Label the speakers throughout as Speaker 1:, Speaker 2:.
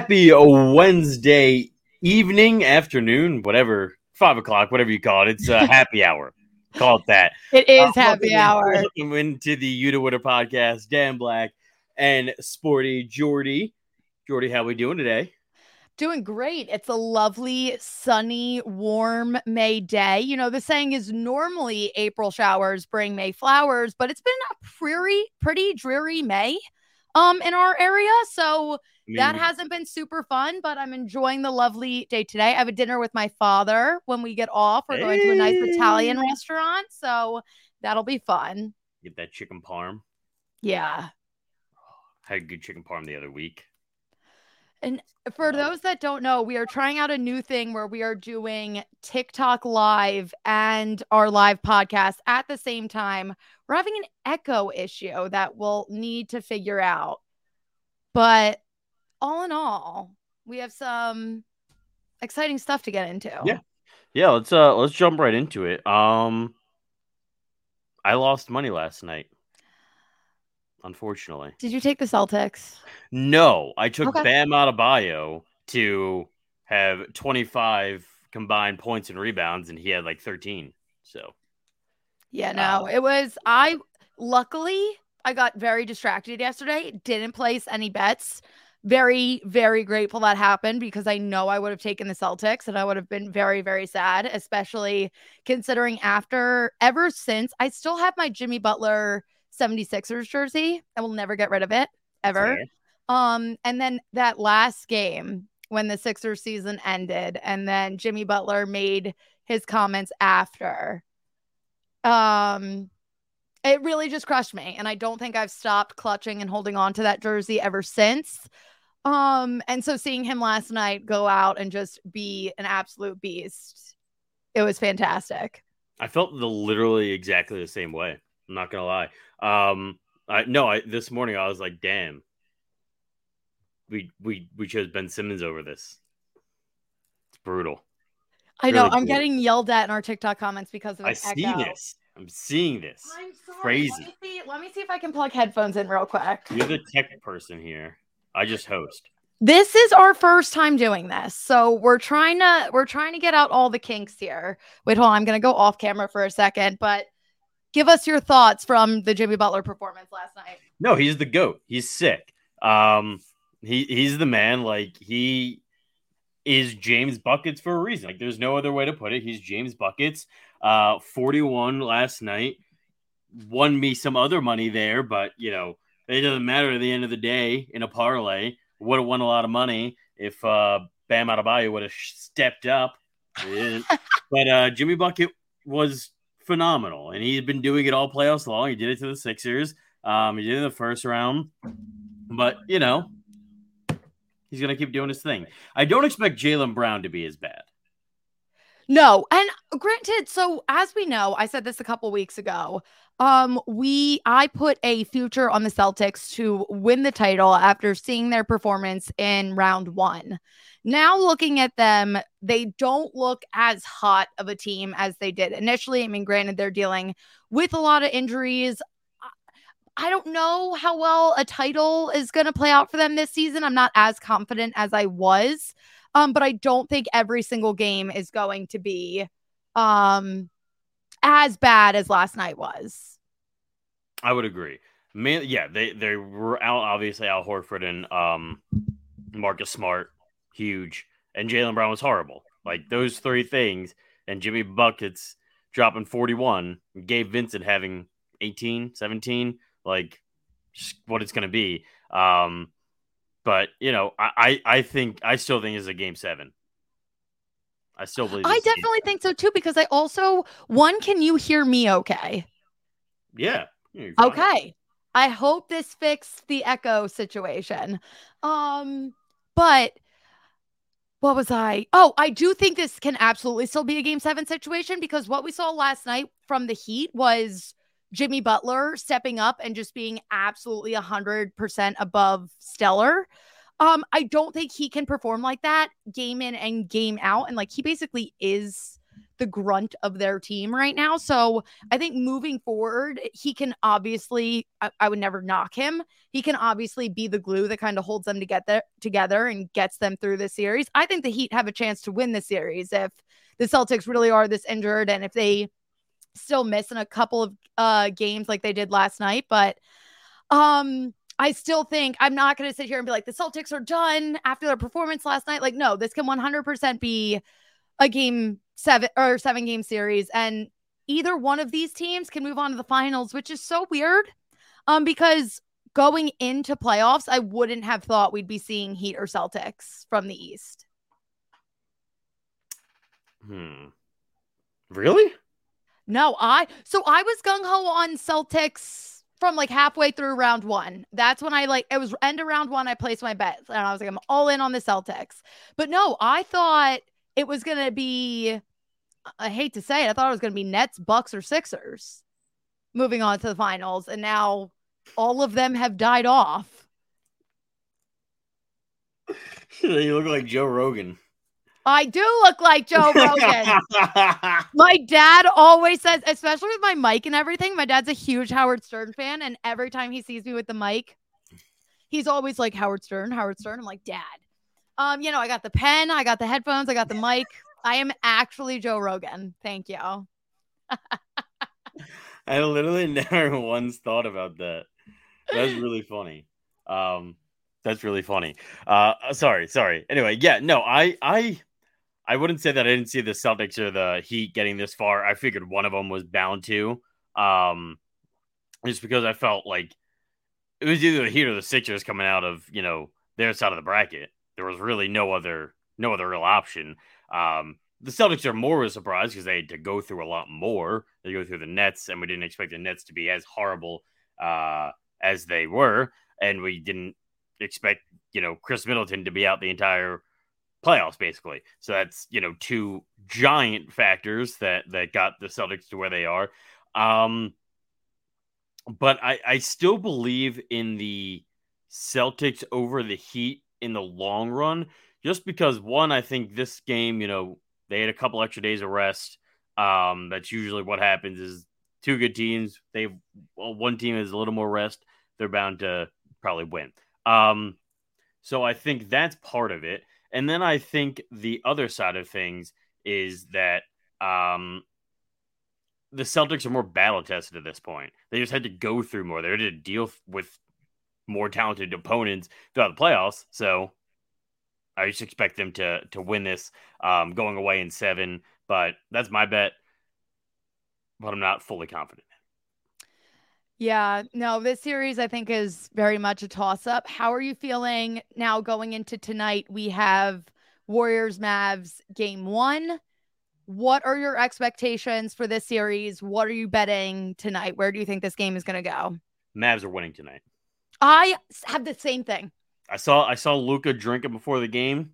Speaker 1: happy Wednesday evening, afternoon, whatever, five o'clock, whatever you call it. It's a happy hour. Call it that.
Speaker 2: It is
Speaker 1: Uh,
Speaker 2: happy
Speaker 1: welcome
Speaker 2: hour.
Speaker 1: Welcome into the You to Winter podcast. Dan Black and Sporty Jordy. Jordy, how are we doing today?
Speaker 2: Doing great. It's a lovely, sunny, warm May day. You know, the saying is normally April showers bring May flowers, but it's been a pretty, pretty dreary May um in our area. So
Speaker 1: I mean,
Speaker 2: that hasn't been super fun, but I'm enjoying the lovely day today. I have a dinner with my father when we get off. We're going to a nice Italian restaurant, so that'll be fun.
Speaker 1: get that chicken parm.
Speaker 2: Yeah.
Speaker 1: Had a good chicken parm the other week.
Speaker 2: And for those that don't know, we are trying out a new thing where we are doing TikTok live and our live podcast at the same time. We're having an echo issue that we'll need to figure out. But all in all, we have some exciting stuff to get into.
Speaker 1: Yeah. Yeah, let's uh let's jump right into it. Um I lost money last night. Unfortunately.
Speaker 2: Did you take the Celtics?
Speaker 1: No, I took
Speaker 2: Okay.
Speaker 1: Bam Adebayo to have 25 combined points and rebounds, and he had like 13. So
Speaker 2: Yeah, no, it was. I luckily I got very distracted yesterday. Didn't place any bets. Very, very grateful that happened because I know I would have taken the Celtics and I would have been very, very sad, especially considering after ever since I still have my Jimmy Butler 76ers jersey. I will never get rid of it ever. Um, and then that last game when the Sixers season ended, and then Jimmy Butler made his comments after. Um, it really just crushed me, and I don't think I've stopped clutching and holding on to that jersey ever since. Um, and so seeing him last night go out and just be an absolute beast, it was fantastic.
Speaker 1: I felt the literally exactly the same way. I'm not gonna lie. Um, I no, I this morning I was like, damn, we we we chose Ben Simmons over this. It's brutal.
Speaker 2: I know
Speaker 1: Really
Speaker 2: I'm getting yelled at in our TikTok comments because of
Speaker 1: I see
Speaker 2: echo.
Speaker 1: this. I'm seeing this.
Speaker 2: I'm.
Speaker 1: Crazy.
Speaker 2: Let me, see, let me see if I can plug headphones in real quick.
Speaker 1: You're the tech person here. I just host.
Speaker 2: This is our first time doing this. So we're trying to we're trying to get out all the kinks here. Wait, hold on. I'm gonna go off camera for a second, but give us your thoughts from the Jimmy Butler performance last night.
Speaker 1: No, he's the goat. He's sick. Um, he he's the man. Like he is James Buckets for a reason. Like there's no other way to put it. He's James Buckets. Uh, 41 last night. Won me some other money there, but you know it doesn't matter at the end of the day in a parlay. Would have won a lot of money if uh, Bam Adebayo would have stepped up. But uh, Jimmy Bucket was phenomenal, and he's been doing it all playoffs long. He did it to the Sixers. Um, he did it in the first round, but you know, he's gonna keep doing his thing. I don't expect Jaylen Brown to be as bad.
Speaker 2: No, and granted, so as we know, I said this a couple weeks ago. Um, we I put a future on the Celtics to win the title after seeing their performance in round one. Now looking at them, they don't look as hot of a team as they did initially. I mean, granted, they're dealing with a lot of injuries. I- don't know how well a title is going to play out for them this season. I'm not as confident as I was. Um, but I don't think every single game is going to be um as bad as last night was.
Speaker 1: I would agree. Man, yeah, they they were out obviously Al Horford and um Marcus Smart, huge, and Jaylen Brown was horrible. Like those three things, and Jimmy Buckets dropping 41, Gabe Vincent having 18, 17, like what it's gonna be. Um, but you know, I, I I think I still think it's a game seven. I still believe
Speaker 2: I definitely think so too because I also one can you hear me okay?
Speaker 1: Yeah.
Speaker 2: Okay. I hope this fixed the echo situation. Um but what was I? Oh, I do think this can absolutely still be a game 7 situation because what we saw last night from the Heat was Jimmy Butler stepping up and just being absolutely 100% above stellar. Um, I don't think he can perform like that game in and game out. And like he basically is the grunt of their team right now. So I think moving forward, he can obviously, I, I would never knock him. He can obviously be the glue that kind of holds them to get there together and gets them through the series. I think the Heat have a chance to win the series if the Celtics really are this injured and if they still miss in a couple of uh games like they did last night. But um I still think I'm not going to sit here and be like the Celtics are done after their performance last night. Like, no, this can 100% be a game seven or seven game series, and either one of these teams can move on to the finals, which is so weird. Um, because going into playoffs, I wouldn't have thought we'd be seeing Heat or Celtics from the East.
Speaker 1: Hmm. Really?
Speaker 2: No, I so I was gung ho on Celtics from like halfway through round one. That's when I like it was end of round one. I placed my bet and I was like, I'm all in on the Celtics. But no, I thought it was gonna be. I hate to say it, I thought it was gonna be Nets, Bucks, or Sixers moving on to the finals, and now all of them have died off.
Speaker 1: you look like Joe Rogan.
Speaker 2: I do look like Joe Rogan. my dad always says, especially with my mic and everything, my dad's a huge Howard Stern fan. And every time he sees me with the mic, he's always like, Howard Stern, Howard Stern. I'm like, Dad. Um, you know, I got the pen, I got the headphones, I got the mic. I am actually Joe Rogan. Thank you.
Speaker 1: I literally never once thought about that. That's really funny. Um, that's really funny. Uh, sorry, sorry. Anyway, yeah, no, I, I, I wouldn't say that I didn't see the Celtics or the Heat getting this far. I figured one of them was bound to. Um, just because I felt like it was either the Heat or the Sixers coming out of you know their side of the bracket. There was really no other no other real option. Um, the Celtics are more of a surprise because they had to go through a lot more. They go through the Nets, and we didn't expect the Nets to be as horrible uh, as they were, and we didn't expect you know Khris Middleton to be out the entire playoffs basically. So that's you know two giant factors that that got the Celtics to where they are. Um, but I I still believe in the Celtics over the Heat in the long run, just because one I think this game you know they had a couple extra days of rest. Um, that's usually what happens is two good teams. They well, one team has a little more rest. They're bound to probably win. Um, so I think that's part of it. And then I think the other side of things is that um, the Celtics are more battle tested at this point. They just had to go through more. They had to deal with more talented opponents throughout the playoffs. So I just expect them to to win this, um, going away in seven. But that's my bet. But I'm not fully confident.
Speaker 2: Yeah, no, this series I think is very much a toss up. How are you feeling now going into tonight? We have Warriors Mavs game one. What are your expectations for this series? What are you betting tonight? Where do you think this game is going to go?
Speaker 1: Mavs are winning tonight.
Speaker 2: I have the same thing.
Speaker 1: I saw I saw Luka drinking before the game.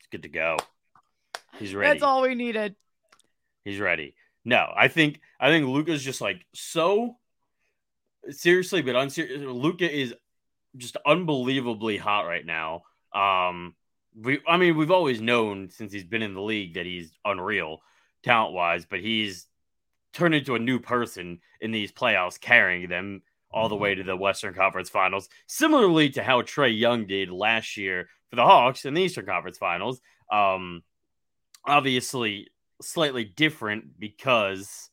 Speaker 1: It's good to go. He's ready.
Speaker 2: That's all we needed.
Speaker 1: He's ready. No, I think I think Luka's just like so seriously, but unseriously, Luka is just unbelievably hot right now. Um, we, I mean, we've always known since he's been in the league that he's unreal talent wise, but he's turned into a new person in these playoffs, carrying them all the way to the Western Conference Finals, similarly to how Trae Young did last year for the Hawks in the Eastern Conference Finals. Um, obviously, slightly different because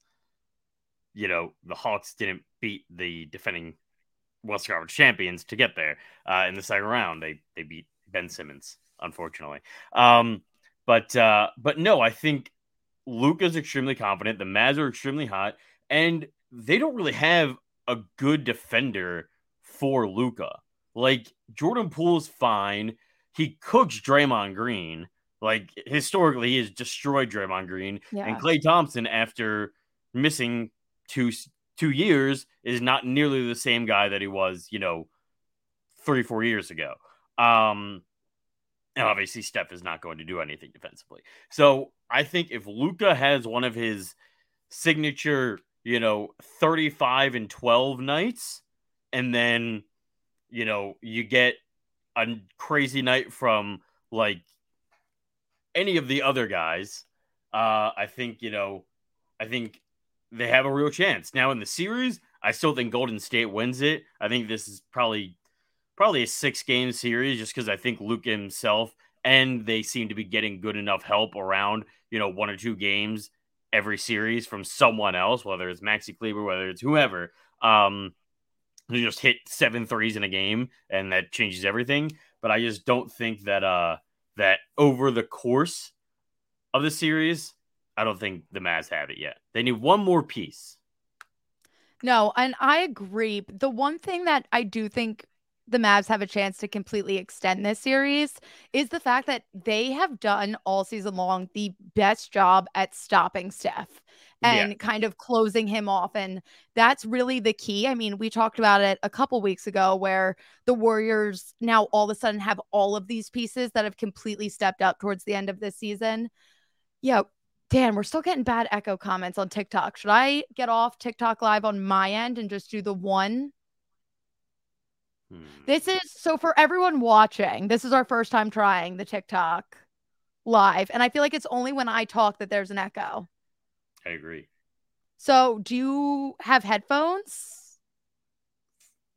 Speaker 1: you know the Hawks didn't beat the defending Western Conference champions to get there uh, in the second round. They they beat Ben Simmons, unfortunately. Um, but uh, but no, I think Luka's extremely confident. The Mavs are extremely hot, and they don't really have a good defender for Luka. Like Jordan Poole's fine. He cooks Draymond Green. Like historically, he has destroyed Draymond Green yeah. and Klay Thompson after missing two two years is not nearly the same guy that he was, you know, three, four years ago. Um, and obviously, Steph is not going to do anything defensively. So I think if Luka has one of his signature, you know, 35 and 12 nights, and then, you know, you get a crazy night from like any of the other guys, uh, I think you know, I think they have a real chance. Now in the series, I still think Golden State wins it. I think this is probably probably a six game series just because I think Luke himself and they seem to be getting good enough help around, you know, one or two games every series from someone else, whether it's Maxi Kleber, whether it's whoever. Um, who just hit seven threes in a game and that changes everything. But I just don't think that uh that over the course of the series, I don't think the Mavs have it yet. They need one more piece.
Speaker 2: No, and I agree. The one thing that I do think the Mavs have a chance to completely extend this series is the fact that they have done all season long the best job at stopping Steph and yeah. kind of closing him off. And that's really the key. I mean, we talked about it a couple weeks ago where the Warriors now all of a sudden have all of these pieces that have completely stepped up towards the end of this season. Yeah. Dan, we're still getting bad echo comments on TikTok. Should I get off TikTok live on my end and just do the one Hmm. This is so for everyone watching, this is our first time trying the TikTok live. And I feel like it's only when I talk that there's an echo.
Speaker 1: I agree.
Speaker 2: So, do you have headphones?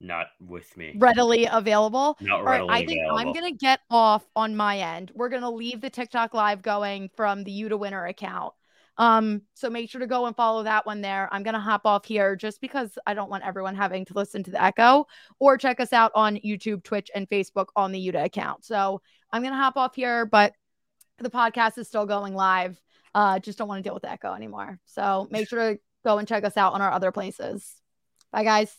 Speaker 1: Not with me.
Speaker 2: Readily available.
Speaker 1: Not readily
Speaker 2: right, I think
Speaker 1: available.
Speaker 2: I'm gonna get off on my end. We're gonna leave the TikTok live going from the You to Winner account. Um, so make sure to go and follow that one there. I'm gonna hop off here just because I don't want everyone having to listen to the echo or check us out on YouTube, Twitch, and Facebook on the UDDA account. So I'm gonna hop off here, but the podcast is still going live. Uh, just don't want to deal with the echo anymore. So make sure to go and check us out on our other places. Bye, guys.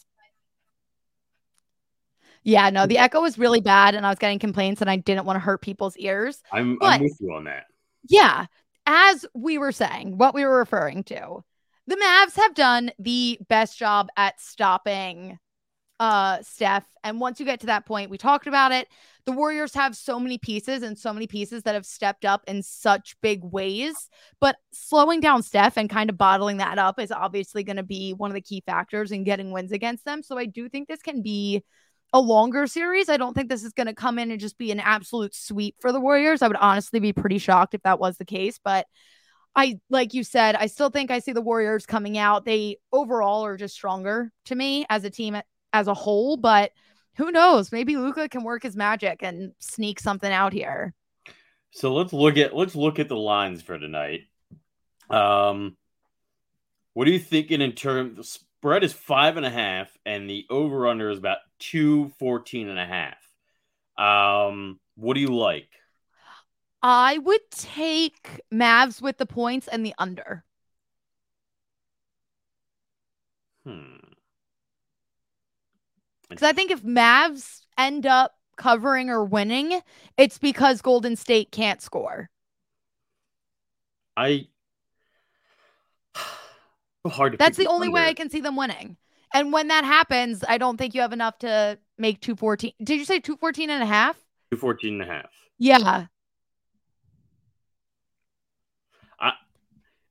Speaker 2: Yeah, no, the echo was really bad, and I was getting complaints, and I didn't want to hurt people's ears.
Speaker 1: I'm, but, I'm with you on that.
Speaker 2: Yeah, as we were saying, what we were referring to, the Mavs have done the best job at stopping uh Steph. And once you get to that point, we talked about it. The Warriors have so many pieces and so many pieces that have stepped up in such big ways. But slowing down Steph and kind of bottling that up is obviously going to be one of the key factors in getting wins against them. So I do think this can be a longer series. I don't think this is going to come in and just be an absolute sweep for the Warriors. I would honestly be pretty shocked if that was the case, but I like you said, I still think I see the Warriors coming out. They overall are just stronger to me as a team as a whole, but who knows? Maybe Luka can work his magic and sneak something out here.
Speaker 1: So let's look at let's look at the lines for tonight. Um what are you thinking in terms spread is five and a half, and the over under is about two fourteen and a half. Um, what do you like?
Speaker 2: I would take Mavs with the points and the under.
Speaker 1: Hmm.
Speaker 2: Because I think if Mavs end up covering or winning, it's because Golden State can't score.
Speaker 1: I hard to
Speaker 2: That's the only way I can see them winning. And when that happens, I don't think you have enough to make 214. Did you say 214 and a half?
Speaker 1: 214 and a half.
Speaker 2: Yeah.
Speaker 1: I,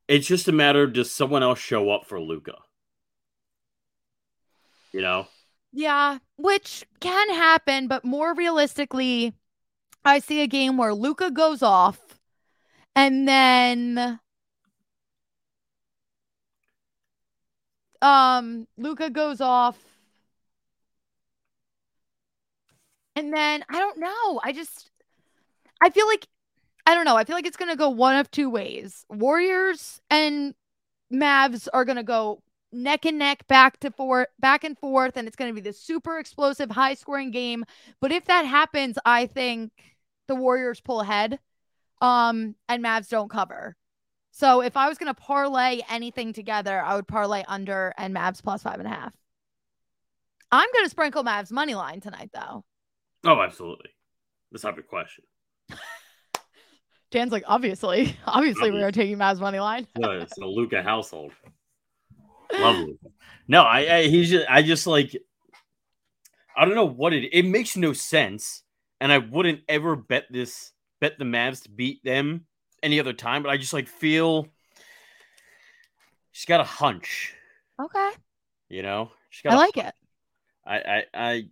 Speaker 1: it's just a matter of does someone else show up for Luka? You know?
Speaker 2: Yeah, which can happen, but more realistically, I see a game where Luka goes off and then um Luka goes off. And then I don't know. I just I feel like I don't know. I feel like it's going to go one of two ways. Warriors and Mavs are going to go neck and neck back to forth back and forth and it's going to be this super explosive high scoring game. But if that happens, I think the Warriors pull ahead um and Mavs don't cover. So if I was going to parlay anything together, I would parlay under and Mavs plus five and a half. I'm going to sprinkle Mavs money line tonight, though.
Speaker 1: Oh, absolutely. That's not a question.
Speaker 2: Dan's like, obviously, obviously, we are taking Mavs money line.
Speaker 1: no, it's a Luka household. Lovely. No, I, I he's just, I just like, I don't know what it. It makes no sense, and I wouldn't ever bet this bet the Mavs to beat them any other time, but I just like feel she's got a hunch.
Speaker 2: Okay.
Speaker 1: You know,
Speaker 2: I like it.
Speaker 1: I I I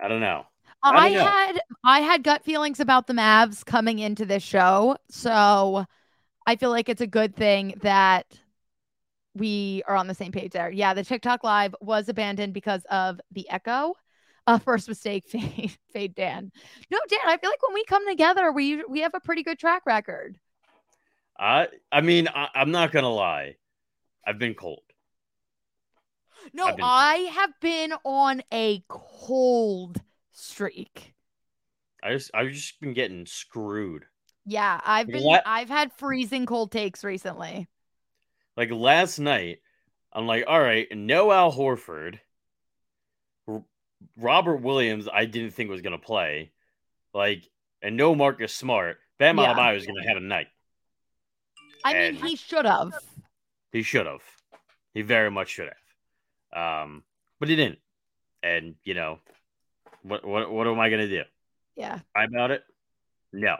Speaker 1: I don't know.
Speaker 2: I, I don't know. had I had gut feelings about the Mavs coming into this show, so I feel like it's a good thing that we are on the same page there. Yeah, the TikTok live was abandoned because of the echo. Uh, first mistake, fade, fade Dan. No, Dan, I feel like when we come together, we we have a pretty good track record.
Speaker 1: I I mean, I, I'm not gonna lie, I've been cold.
Speaker 2: No,
Speaker 1: been-
Speaker 2: I have been on a cold streak.
Speaker 1: I just I've just been getting screwed.
Speaker 2: Yeah, I've been
Speaker 1: what?
Speaker 2: I've had freezing cold takes recently.
Speaker 1: Like last night, I'm like, all right, no Al Horford, Robert Williams. I didn't think was gonna play, like, and no Marcus Smart. Bam
Speaker 2: Yeah.
Speaker 1: Adebayo was gonna have a night.
Speaker 2: I mean, he should have.
Speaker 1: He should have. He very much should have. Um, but he didn't. And you know, what what what am I gonna do?
Speaker 2: Yeah.
Speaker 1: Cry about it? No,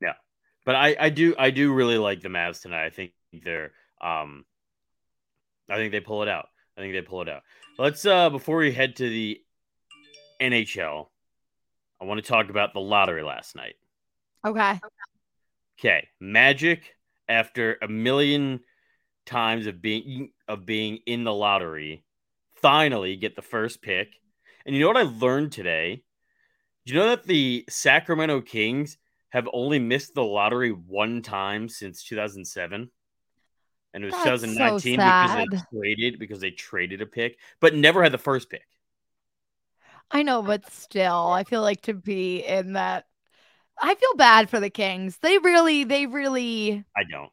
Speaker 1: no. But I I do I do really like the Mavs tonight. I think they're um, I think they pull it out. I think they pull it out. Let's uh before we head to the NHL, I want to talk about the lottery last night.
Speaker 2: Okay.
Speaker 1: Okay, Magic after a million times of being of being in the lottery, finally get the first pick. And you know what I learned today? Do you know that the Sacramento Kings have only missed the lottery one time since 2007? And it was
Speaker 2: That's so
Speaker 1: 2019 because they traded because they traded a pick, but never had the first pick.
Speaker 2: I know, but still, I feel like to be in that I feel bad for the Kings. They really, they really
Speaker 1: I don't.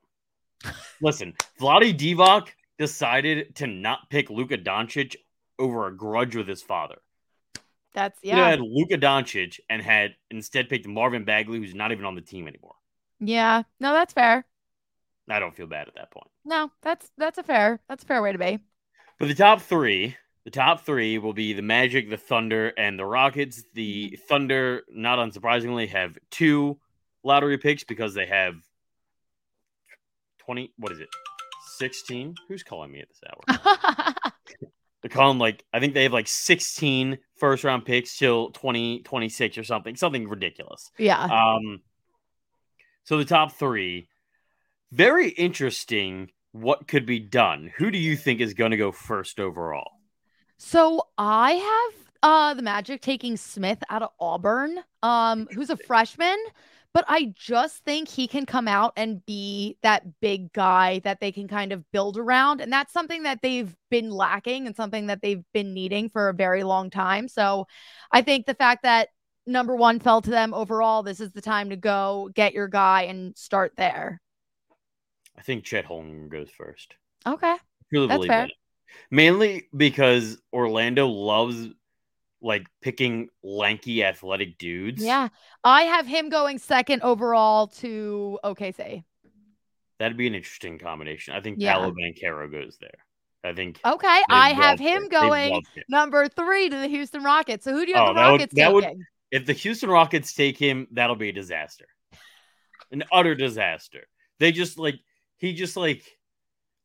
Speaker 1: Listen, Vlade Divac decided to not pick Luka Doncic over a grudge with his father.
Speaker 2: that's
Speaker 1: You know,
Speaker 2: yeah.
Speaker 1: had Luka Doncic and had instead picked Marvin Bagley, who's not even on the team anymore.
Speaker 2: Yeah. No, that's fair.
Speaker 1: I don't feel bad at that point.
Speaker 2: No, that's that's a fair that's a fair way to be.
Speaker 1: But the top three, the top three will be the Magic, the Thunder, and the Rockets. The Thunder, not unsurprisingly, have two lottery picks because they have twenty. What is it? Sixteen. Who's calling me at this hour? They're calling like I think they have like 16 first round picks till 2026 or something, something ridiculous.
Speaker 2: yeah.
Speaker 1: Um, so the top three, very interesting. What could be done? Who do you think is going to go first overall?
Speaker 2: So I have uh the Magic taking Smith out of Auburn, um, who's a freshman, but I just think he can come out and be that big guy that they can kind of build around. And that's something that they've been lacking and something that they've been needing for a very long time. So I think the fact that number one fell to them overall, this is the time to go get your guy and start there.
Speaker 1: I think Chet Holmgren goes first.
Speaker 2: Okay.
Speaker 1: I really
Speaker 2: That's
Speaker 1: believe
Speaker 2: fair.
Speaker 1: that. Mainly because Orlando loves like picking lanky athletic dudes.
Speaker 2: Yeah. I have him going second overall to OKC.
Speaker 1: That'd be an interesting combination. I think
Speaker 2: Yeah.
Speaker 1: Paolo Banchero goes there. I think
Speaker 2: Okay. I have him
Speaker 1: it.
Speaker 2: Going number three to the Houston Rockets. So who do you have
Speaker 1: Oh,
Speaker 2: the
Speaker 1: would-
Speaker 2: Rockets
Speaker 1: that would-
Speaker 2: taking?
Speaker 1: If the Houston Rockets take him, that'll be a disaster. An utter disaster. They just like he just like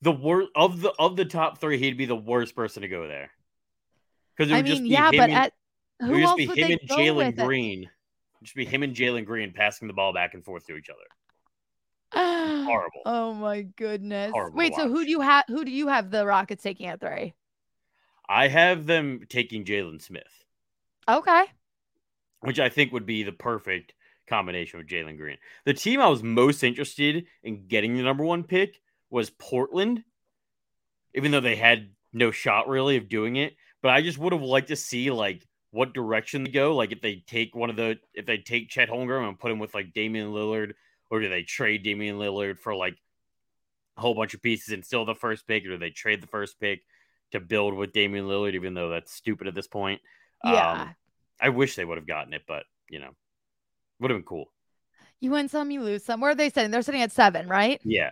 Speaker 1: the worst of the of the top three, he'd be the worst person to go there. Because it
Speaker 2: I
Speaker 1: would just
Speaker 2: mean,
Speaker 1: be
Speaker 2: yeah,
Speaker 1: him
Speaker 2: but
Speaker 1: and,
Speaker 2: at who else
Speaker 1: be
Speaker 2: would
Speaker 1: him and Jalen
Speaker 2: it?
Speaker 1: Green. Just be him and Jalen Green passing the ball back and forth to each other. Horrible.
Speaker 2: Oh my goodness.
Speaker 1: Horrible
Speaker 2: Wait, so who do you have who do you have the Rockets taking at three?
Speaker 1: I have them taking Jalen Smith,
Speaker 2: Okay.
Speaker 1: which I think would be the perfect combination with Jalen Green. The team I was most interested in getting the number one pick was Portland, even though they had no shot really of doing it. But I just would have liked to see like what direction they go. Like if they take one of the if they take Chet Holmgren and put him with like Damian Lillard, or do they trade Damian Lillard for like a whole bunch of pieces and still the first pick, or do they trade the first pick to build with Damian Lillard, even though that's stupid at this point?
Speaker 2: Yeah.
Speaker 1: Um, I wish they would have gotten it, but you know, would have been cool.
Speaker 2: you win some, you lose some. Where are they sitting? They're sitting at seven, right?
Speaker 1: Yeah.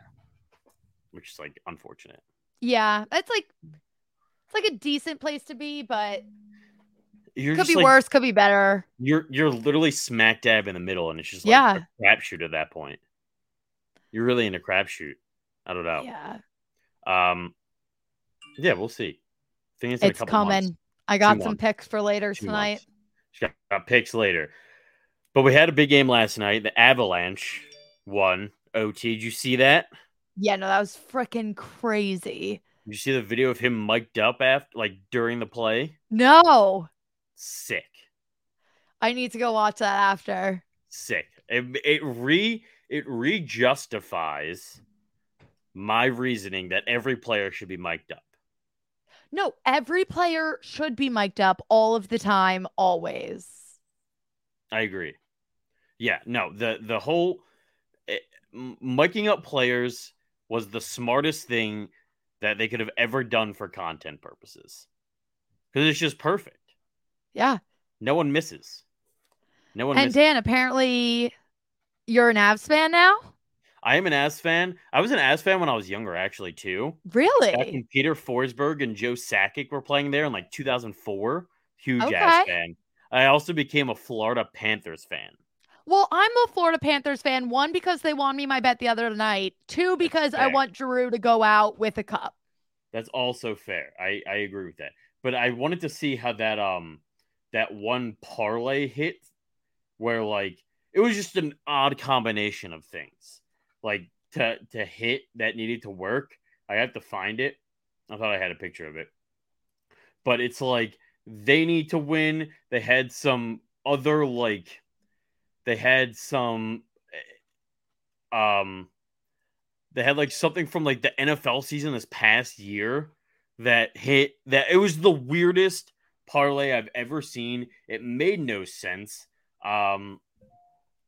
Speaker 1: Which is like unfortunate.
Speaker 2: Yeah. That's like it's like a decent place to be, but
Speaker 1: You're
Speaker 2: could be
Speaker 1: like,
Speaker 2: worse, could be better.
Speaker 1: You're you're literally smack dab in the middle, and it's just like
Speaker 2: Yeah.
Speaker 1: a crapshoot at that point. You're really in a crapshoot. I don't know.
Speaker 2: Yeah.
Speaker 1: Um, yeah, we'll see. I think it's, in a couple
Speaker 2: coming.
Speaker 1: months.
Speaker 2: I got
Speaker 1: Two
Speaker 2: some
Speaker 1: months.
Speaker 2: picks for later
Speaker 1: Two
Speaker 2: tonight.
Speaker 1: months. Just got, got picks later. But we had a big game last night. The Avalanche won OT, did you see that?
Speaker 2: Yeah, no, that was freaking crazy.
Speaker 1: Did you see the video of him mic'd up after, like during the play?
Speaker 2: No,
Speaker 1: Sick,
Speaker 2: I need to go watch that after.
Speaker 1: sick. It, it re it re justifies my reasoning that every player should be mic'd up.
Speaker 2: No, every player should be mic'd up all of the time, always.
Speaker 1: I agree. Yeah, no, the the whole eh, miking up players was the smartest thing that they could have ever done for content purposes. Because it's just perfect.
Speaker 2: Yeah.
Speaker 1: No one misses. No one
Speaker 2: And
Speaker 1: misses.
Speaker 2: Dan, apparently you're an Avs fan now?
Speaker 1: I am an Avs fan. I was an Avs fan when I was younger, actually, too. Back
Speaker 2: Really?
Speaker 1: when Peter Forsberg and Joe Sakic were playing there in like 2004. Huge
Speaker 2: Okay.
Speaker 1: Avs fan. I also became a Florida Panthers fan.
Speaker 2: Well, I'm a Florida Panthers fan. One, because they won me my bet the other night. Two, because I want Drew to go out with a cup.
Speaker 1: That's also fair. I, I agree with that. But I wanted to see how that um that one parlay hit where like it was just an odd combination of things. Like to to hit that needed to work. I have to find it. I thought I had a picture of it. But it's like they need to win. They had some other like they had some eh, um they had like something from like the NFL season this past year that hit that it was the weirdest parlay I've ever seen. It made no sense. Um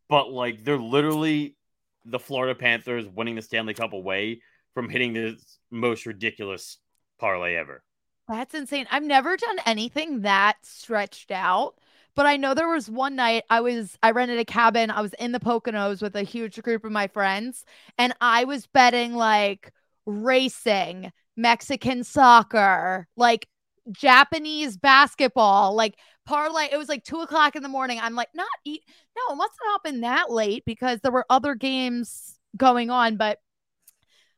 Speaker 1: but like they're literally the Florida Panthers winning the Stanley Cup away from hitting the most ridiculous parlay ever.
Speaker 2: That's insane. I've never done anything that stretched out, but I know there was one night I was I rented a cabin. I was in the Poconos with a huge group of my friends, and I was betting like racing, Mexican soccer, like Japanese basketball, like parlay. It was like two o'clock in the morning. I'm like, not eat. No, it must have not been that late because there were other games going on, but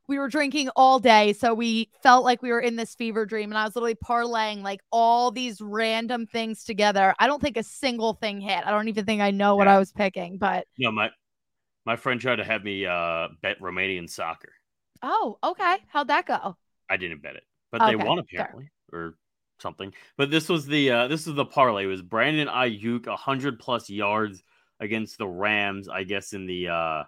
Speaker 2: we were drinking all day. So we felt like we were in this fever dream. And I was literally parlaying like all these random things together. I don't think a single thing hit. I don't even think I know what I was picking, but
Speaker 1: No, my my friend tried to have me uh bet Romanian soccer.
Speaker 2: oh, okay. How'd that go?
Speaker 1: I didn't bet it, but they
Speaker 2: Okay,
Speaker 1: won
Speaker 2: fair.
Speaker 1: apparently or something. But this was the uh, this is the parlay. It was Brandon Aiyuk hundred plus yards against the Rams. I guess in the uh,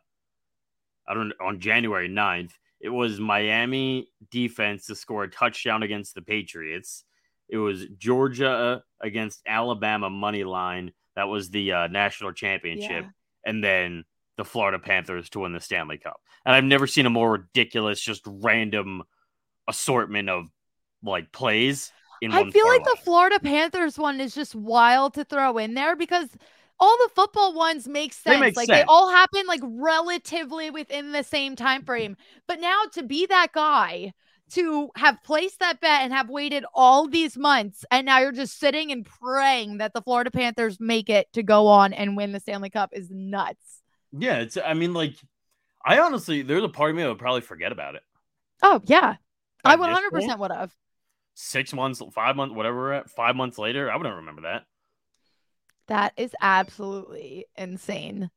Speaker 1: I don't on January 9th. It was Miami defense to score a touchdown against the Patriots. It was Georgia against Alabama money line. That was the uh, national championship,
Speaker 2: Yeah.
Speaker 1: and then the Florida Panthers to win the Stanley Cup. And I've never seen a more ridiculous, just random assortment of like plays in
Speaker 2: I
Speaker 1: one.
Speaker 2: feel like the Florida Panthers one is just wild to throw in there because all the football ones make
Speaker 1: They
Speaker 2: sense.
Speaker 1: make
Speaker 2: like they all happen like relatively within the same time frame. But now to be that guy to have placed that bet and have waited all these months and now you're just sitting and praying that the Florida Panthers make it to go on and win the Stanley Cup is nuts.
Speaker 1: yeah, it's. I mean, like, I honestly, there's a part of me that would probably forget about it.
Speaker 2: Oh yeah. I
Speaker 1: At
Speaker 2: would 100%
Speaker 1: point,
Speaker 2: would have.
Speaker 1: Six months, five months, whatever. we're at, Five months later, I wouldn't remember that.
Speaker 2: That is absolutely insane.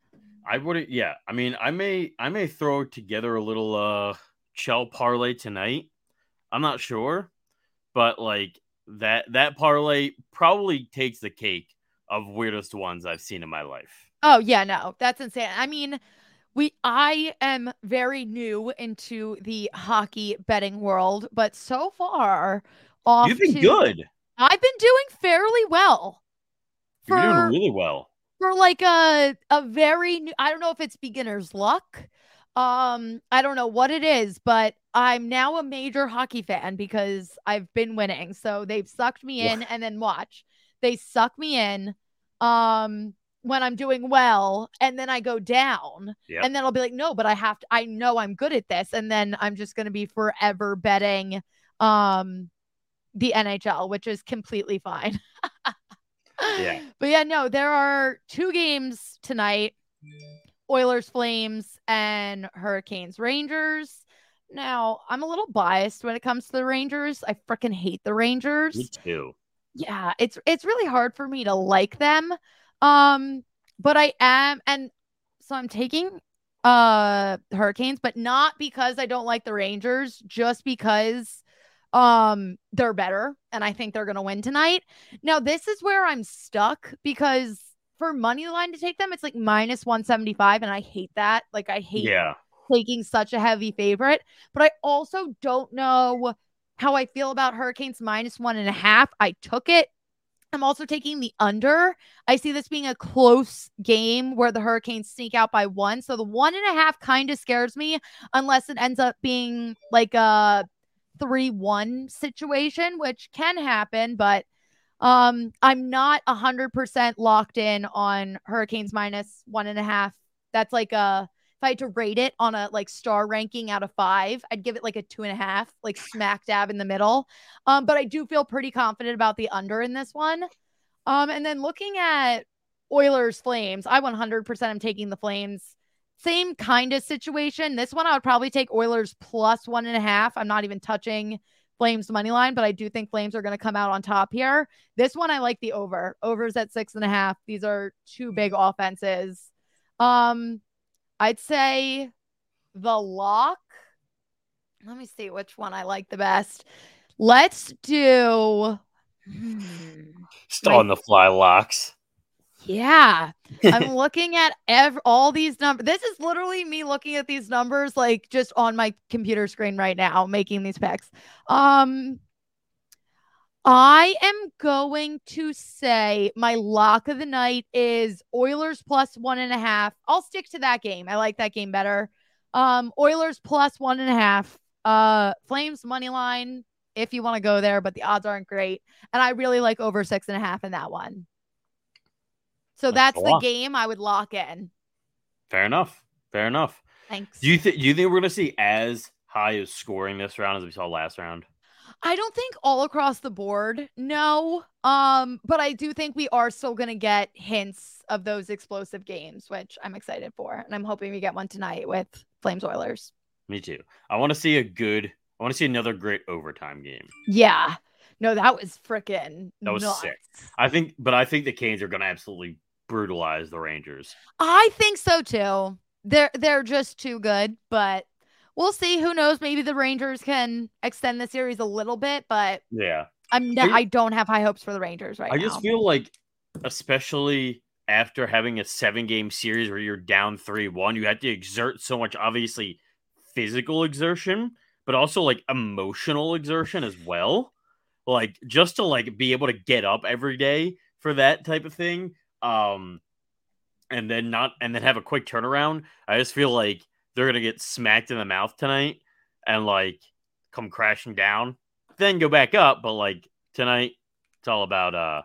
Speaker 1: I wouldn't. Yeah, I mean, I may, I may throw together a little uh shell parlay tonight. I'm not sure, but like that that parlay probably takes the cake of weirdest ones I've seen in my life.
Speaker 2: Oh yeah, no, that's insane. I mean, we I am very new into the hockey betting world, but so far off
Speaker 1: You've been
Speaker 2: to-
Speaker 1: good.
Speaker 2: I've been doing fairly well
Speaker 1: You're doing really well.
Speaker 2: for like a a very new. I don't know if it's beginner's luck. Um, I don't know what it is, but I'm now a major hockey fan because I've been winning. So they've sucked me in, and then watch they suck me in. Um, when I'm doing well, and then I go down,
Speaker 1: Yep.
Speaker 2: and then I'll be like, no, but I have to. I know I'm good at this, and then I'm just gonna be forever betting, um, the NHL, which is completely fine.
Speaker 1: Yeah.
Speaker 2: But yeah, no, there are two games tonight Oilers, Flames, and Hurricanes, Rangers. Now, I'm a little biased when it comes to the Rangers. I freaking hate the Rangers.
Speaker 1: Me too.
Speaker 2: Yeah, it's it's really hard for me to like them. Um, but I am and so I'm taking uh Hurricanes, but not because I don't like the Rangers, just because um they're better and I think they're going to win tonight. Now, this is where I'm stuck because for money line to take them, it's like minus 175 and I hate that. Like I hate
Speaker 1: Yeah.
Speaker 2: taking such a heavy favorite, but I also don't know how I feel about Hurricanes minus one and a half. I took it. I'm also taking the under. I see this being a close game where the Hurricanes sneak out by one. So the one and a half kind of scares me unless it ends up being like a 3 1 situation, which can happen, but um, I'm not a 100% locked in on Hurricanes minus one and a half. That's like a, if I had to rate it on a like star ranking out of five, I'd give it like a two and a half, like smack dab in the middle. Um, but I do feel pretty confident about the under in this one. Um, and then looking at Oilers Flames, I 100% am taking the Flames. Same kind of situation. This one I would probably take Oilers plus one and a half. I'm not even touching Flames money line, but I do think Flames are going to come out on top here. This one I like the over. Overs at six and a half. These are two big offenses. Um, I'd say the lock. Let me see which one I like the best. Let's do. Hmm,
Speaker 1: Still on the fly locks.
Speaker 2: Yeah, I'm looking at ev- all these numbers. This is literally me looking at these numbers, like just on my computer screen right now, making these picks. Um, I am going to say my lock of the night is Oilers plus one and a half. I'll stick to that game. I like that game better. Um, Oilers plus one and a half. Uh, Flames money line if you want to go there, but the odds aren't great. And I really like over six and a half in that one. So
Speaker 1: That's
Speaker 2: that's the game I would lock in.
Speaker 1: Fair enough. Fair enough.
Speaker 2: Thanks.
Speaker 1: Do you think you think we're gonna see as high of scoring this round as we saw last round?
Speaker 2: I don't think all across the board, no. Um, but I do think we are still gonna get hints of those explosive games, which I'm excited for, and I'm hoping we get one tonight with Flames Oilers.
Speaker 1: Me too. I want to see a good. I want to see another great overtime game.
Speaker 2: Yeah, no, that was freaking
Speaker 1: That was
Speaker 2: nuts.
Speaker 1: sick. I think, but I think the Canes are gonna absolutely brutalize the Rangers.
Speaker 2: I think so too. They're they're just too good, but we'll see. Who knows? Maybe the Rangers can extend the series a little bit, but
Speaker 1: Yeah.
Speaker 2: I'm
Speaker 1: I-
Speaker 2: I don't have high hopes for the Rangers right
Speaker 1: I
Speaker 2: now.
Speaker 1: just feel like, especially after having a seven game series where you're down 3 1, you have to exert so much, obviously, physical exertion, but also like emotional exertion as well. Like, just to like be able to get up every day for that type of thing. Um, and then not, and then have a quick turnaround. I just feel like they're going to get smacked in the mouth tonight and like come crashing down, then go back up. But like tonight, it's all about, uh,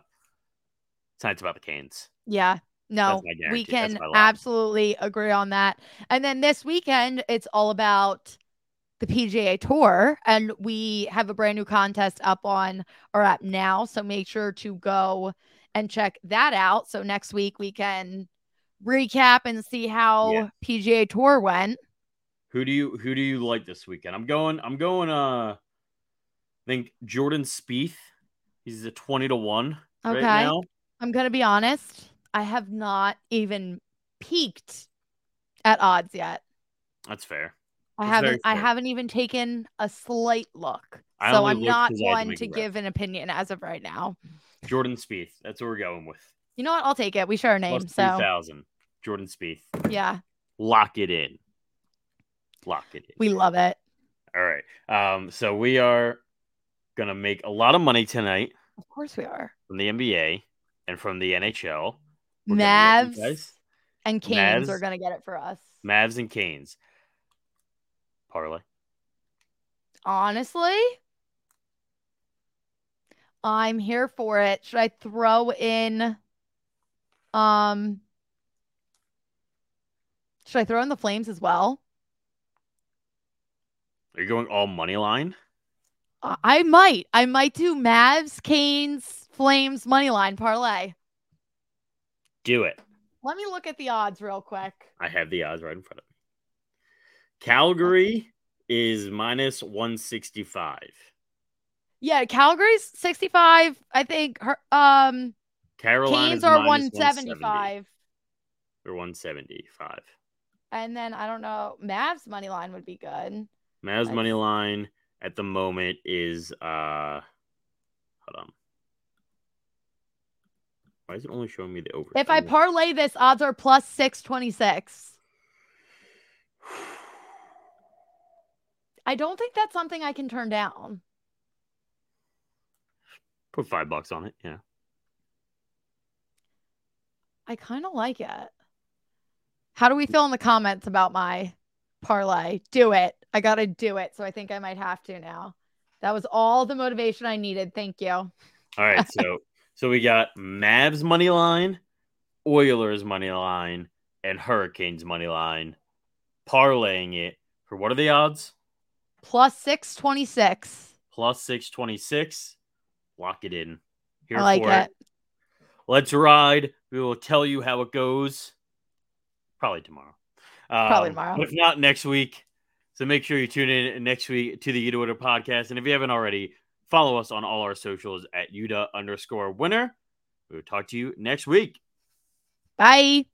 Speaker 1: tonight's about the Canes.
Speaker 2: Yeah. No, we can absolutely agree on that. And then this weekend, it's all about the PGA Tour, and we have a brand new contest up on our app now. So make sure to go and check that out. So next week we can recap and see how
Speaker 1: Yeah.
Speaker 2: PGA Tour went.
Speaker 1: Who do you who do you like this weekend? I'm going I'm going uh I think Jordan Spieth. He's a 20 to 1
Speaker 2: Okay.
Speaker 1: right now.
Speaker 2: I'm gonna be honest. I have not even peeked at odds yet.
Speaker 1: That's fair.
Speaker 2: I
Speaker 1: That's
Speaker 2: haven't I haven't even taken a slight look.
Speaker 1: I
Speaker 2: so I'm not
Speaker 1: 'cause I had to
Speaker 2: one to give an opinion as of right now.
Speaker 1: Jordan Spieth. That's what we're going with.
Speaker 2: You know what? I'll take it. We share a name.
Speaker 1: Plus
Speaker 2: So
Speaker 1: 3000. Jordan Spieth.
Speaker 2: yeah,
Speaker 1: Lock it in. Lock it in.
Speaker 2: we love it.
Speaker 1: All right. Um so we are going to make a lot of money tonight
Speaker 2: Of course we are.
Speaker 1: from the NBA and from the NHL. We're gonna let you
Speaker 2: Mavs and Canes
Speaker 1: Mavs.
Speaker 2: are gonna get it for us.
Speaker 1: Mavs and Canes. Parlay.
Speaker 2: Honestly, I'm here for it. Should I throw in um should I throw in the flames as well?
Speaker 1: Are you going all money line?
Speaker 2: I- I might. I might do Mavs, Canes, Flames, money line parlay.
Speaker 1: Do it.
Speaker 2: Let me look at the odds real quick.
Speaker 1: I have the odds right in front of me. Calgary is minus 165.
Speaker 2: Yeah, Calgary's 65. I think her um
Speaker 1: Carolina
Speaker 2: Canes are
Speaker 1: minus 170,
Speaker 2: 175.
Speaker 1: or 175.
Speaker 2: And then I don't know, Mavs money line would be good.
Speaker 1: Mavs money line at the moment is uh hold on. Why is it only showing me the over?
Speaker 2: If I parlay this, odds are plus 626. I don't think that's something I can turn down.
Speaker 1: Put five bucks on it, yeah.
Speaker 2: I kind of like it. How do we feel in the comments about my parlay? Do it. I got to do it. So I think I might have to now. That was all the motivation I needed. Thank you.
Speaker 1: All right, so so we got Mavs money line, Oilers money line, and Hurricanes money line. Parlaying it for what are the odds?
Speaker 2: Plus 626.
Speaker 1: Plus six twenty six. Lock it in. Here
Speaker 2: I like
Speaker 1: for
Speaker 2: it.
Speaker 1: Let's ride. We will tell you how it goes. Probably tomorrow.
Speaker 2: Probably
Speaker 1: Um,
Speaker 2: tomorrow.
Speaker 1: If not, next week. So make sure you tune in next week to the UDDA Winner podcast. And if you haven't already, follow us on all our socials at UDDA underscore winner. We will talk to you next week.
Speaker 2: Bye.